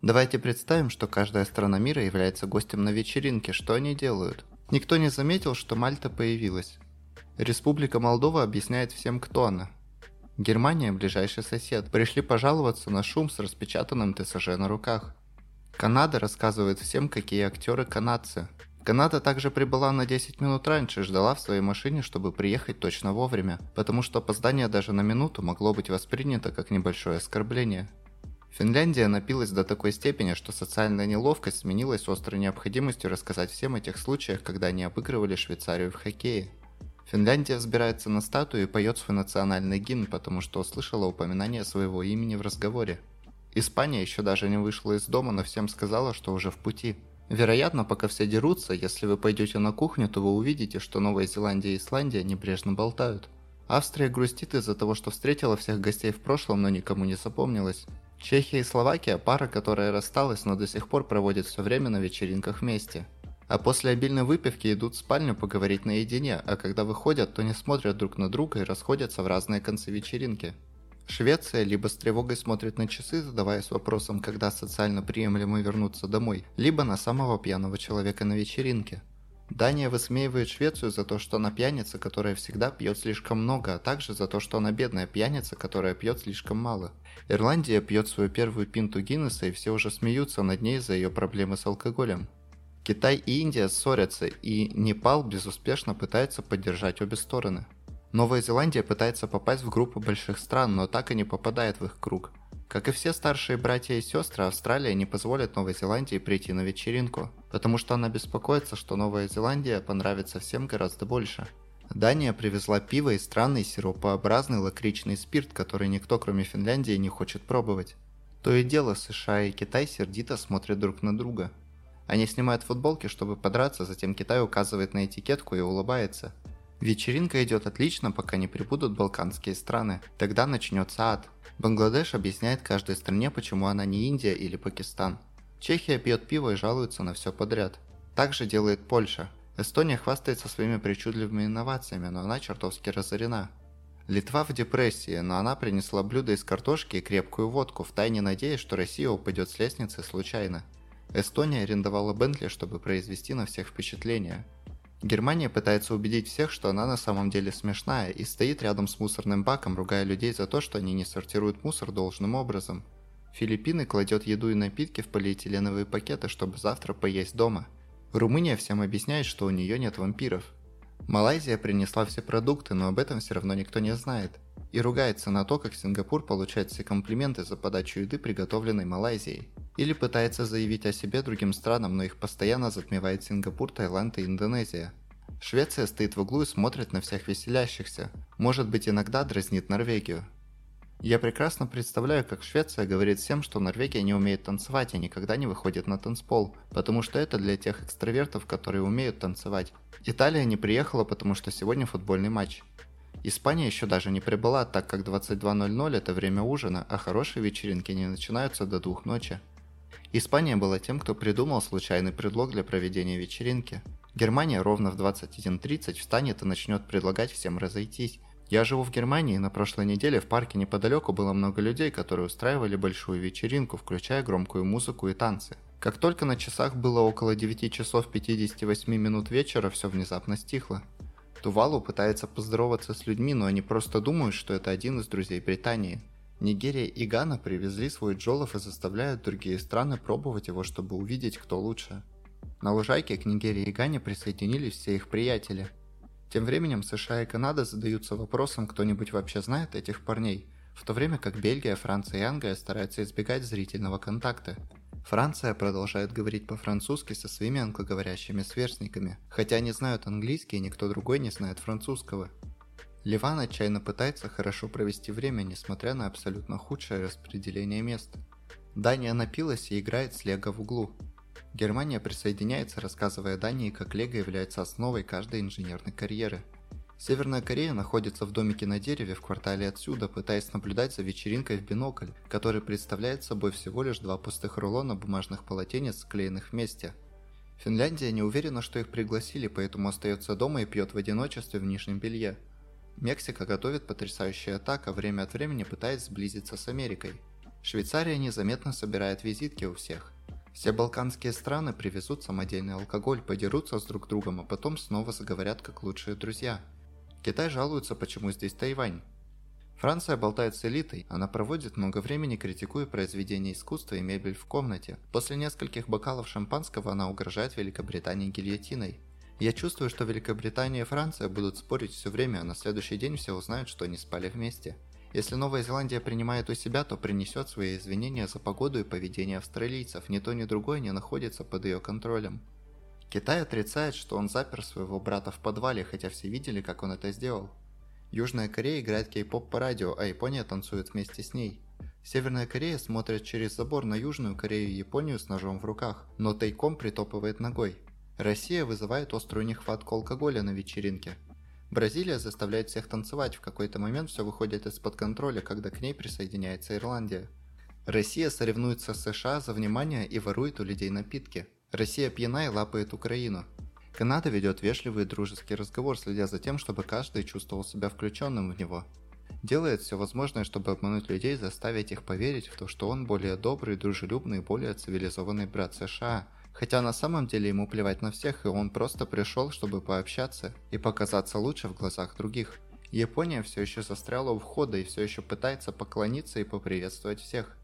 Давайте представим, что каждая страна мира является гостем на вечеринке. Что они делают? Никто не заметил, что Мальта появилась. Республика Молдова объясняет всем, кто она. Германия – ближайший сосед. Пришли пожаловаться на шум с распечатанным ТСЖ на руках. Канада рассказывает всем, какие актеры канадцы. Канада также прибыла на 10 минут раньше, ждала в своей машине, чтобы приехать точно вовремя, потому что опоздание даже на минуту могло быть воспринято как небольшое оскорбление. Финляндия напилась до такой степени, что социальная неловкость сменилась острой необходимостью рассказать всем о тех случаях, когда они обыгрывали Швейцарию в хоккее. Финляндия взбирается на статую и поет свой национальный гимн, потому что услышала упоминание своего имени в разговоре. Испания еще даже не вышла из дома, но всем сказала, что уже в пути. Вероятно, пока все дерутся, если вы пойдете на кухню, то вы увидите, что Новая Зеландия и Исландия небрежно болтают. Австрия грустит из-за того, что встретила всех гостей в прошлом, но никому не запомнилась. Чехия и Словакия – пара, которая рассталась, но до сих пор проводит все время на вечеринках вместе. А после обильной выпивки идут в спальню поговорить наедине, а когда выходят, то не смотрят друг на друга и расходятся в разные концы вечеринки. Швеция либо с тревогой смотрит на часы, задаваясь вопросом, когда социально приемлемо вернуться домой, либо на самого пьяного человека на вечеринке. Дания высмеивает Швецию за то, что она пьяница, которая всегда пьет слишком много, а также за то, что она бедная пьяница, которая пьет слишком мало. Ирландия пьет свою первую пинту Гиннесса, и все уже смеются над ней за ее проблемы с алкоголем. Китай и Индия ссорятся, и Непал безуспешно пытается поддержать обе стороны. Новая Зеландия пытается попасть в группу больших стран, но так и не попадает в их круг. Как и все старшие братья и сестры, Австралия не позволит Новой Зеландии прийти на вечеринку, потому что она беспокоится, что Новая Зеландия понравится всем гораздо больше. Дания привезла пиво и странный сиропообразный лакричный спирт, который никто кроме Финляндии не хочет пробовать. То и дело США и Китай сердито смотрят друг на друга. Они снимают футболки, чтобы подраться, затем Китай указывает на этикетку и улыбается. Вечеринка идет отлично, пока не прибудут балканские страны. Тогда начнется ад. Бангладеш объясняет каждой стране, почему она не Индия или Пакистан. Чехия пьет пиво и жалуется на все подряд. Так же делает Польша. Эстония хвастается своими причудливыми инновациями, но она чертовски разорена. Литва в депрессии, но она принесла блюдо из картошки и крепкую водку, втайне надеясь, что Россия упадет с лестницы случайно. Эстония арендовала Бентли, чтобы произвести на всех впечатление. Германия пытается убедить всех, что она на самом деле смешная, и стоит рядом с мусорным баком, ругая людей за то, что они не сортируют мусор должным образом. Филиппины кладет еду и напитки в полиэтиленовые пакеты, чтобы завтра поесть дома – Румыния всем объясняет, что у нее нет вампиров. Малайзия принесла все продукты, но об этом все равно никто не знает. И ругается на то, как Сингапур получает все комплименты за подачу еды, приготовленной Малайзией. Или пытается заявить о себе другим странам, но их постоянно затмевает Сингапур, Таиланд и Индонезия. Швеция стоит в углу и смотрит на всех веселящихся. Может быть иногда дразнит Норвегию. Я прекрасно представляю, как Швеция говорит всем, что Норвегия не умеет танцевать и никогда не выходит на танцпол, потому что это для тех экстравертов, которые умеют танцевать. Италия не приехала, потому что сегодня футбольный матч. Испания еще даже не прибыла, так как 22.00 это время ужина, а хорошие вечеринки не начинаются до двух ночи. Испания была тем, кто придумал случайный предлог для проведения вечеринки. Германия ровно в 21.30 встанет и начнет предлагать всем разойтись, я живу в Германии, и на прошлой неделе в парке неподалеку было много людей, которые устраивали большую вечеринку, включая громкую музыку и танцы. Как только на часах было около 9 часов 58 минут вечера, все внезапно стихло. Тувалу пытается поздороваться с людьми, но они просто думают, что это один из друзей Британии. Нигерия и Гана привезли свой джолов и заставляют другие страны пробовать его, чтобы увидеть, кто лучше. На лужайке к Нигерии и Гане присоединились все их приятели – тем временем США и Канада задаются вопросом, кто-нибудь вообще знает этих парней, в то время как Бельгия, Франция и Англия стараются избегать зрительного контакта. Франция продолжает говорить по-французски со своими англоговорящими сверстниками, хотя они знают английский и никто другой не знает французского. Ливан отчаянно пытается хорошо провести время, несмотря на абсолютно худшее распределение мест. Дания напилась и играет с лего в углу, Германия присоединяется, рассказывая Дании, как Лего является основой каждой инженерной карьеры. Северная Корея находится в домике на дереве в квартале отсюда, пытаясь наблюдать за вечеринкой в бинокль, который представляет собой всего лишь два пустых рулона бумажных полотенец, склеенных вместе. Финляндия не уверена, что их пригласили, поэтому остается дома и пьет в одиночестве в нижнем белье. Мексика готовит потрясающие атака, время от времени пытаясь сблизиться с Америкой. Швейцария незаметно собирает визитки у всех. Все балканские страны привезут самодельный алкоголь, подерутся с друг другом, а потом снова заговорят как лучшие друзья. Китай жалуется, почему здесь Тайвань. Франция болтает с элитой, она проводит много времени, критикуя произведения искусства и мебель в комнате. После нескольких бокалов шампанского она угрожает Великобритании гильотиной. Я чувствую, что Великобритания и Франция будут спорить все время, а на следующий день все узнают, что они спали вместе. Если Новая Зеландия принимает у себя, то принесет свои извинения за погоду и поведение австралийцев, ни то ни другое не находится под ее контролем. Китай отрицает, что он запер своего брата в подвале, хотя все видели, как он это сделал. Южная Корея играет кей-поп по радио, а Япония танцует вместе с ней. Северная Корея смотрит через забор на Южную Корею и Японию с ножом в руках, но тайком притопывает ногой. Россия вызывает острую нехватку алкоголя на вечеринке. Бразилия заставляет всех танцевать, в какой-то момент все выходит из-под контроля, когда к ней присоединяется Ирландия. Россия соревнуется с США за внимание и ворует у людей напитки. Россия пьяна и лапает Украину. Канада ведет вежливый и дружеский разговор, следя за тем, чтобы каждый чувствовал себя включенным в него. Делает все возможное, чтобы обмануть людей, заставить их поверить в то, что он более добрый, дружелюбный и более цивилизованный брат США, хотя на самом деле ему плевать на всех, и он просто пришел, чтобы пообщаться и показаться лучше в глазах других. Япония все еще застряла у входа и все еще пытается поклониться и поприветствовать всех.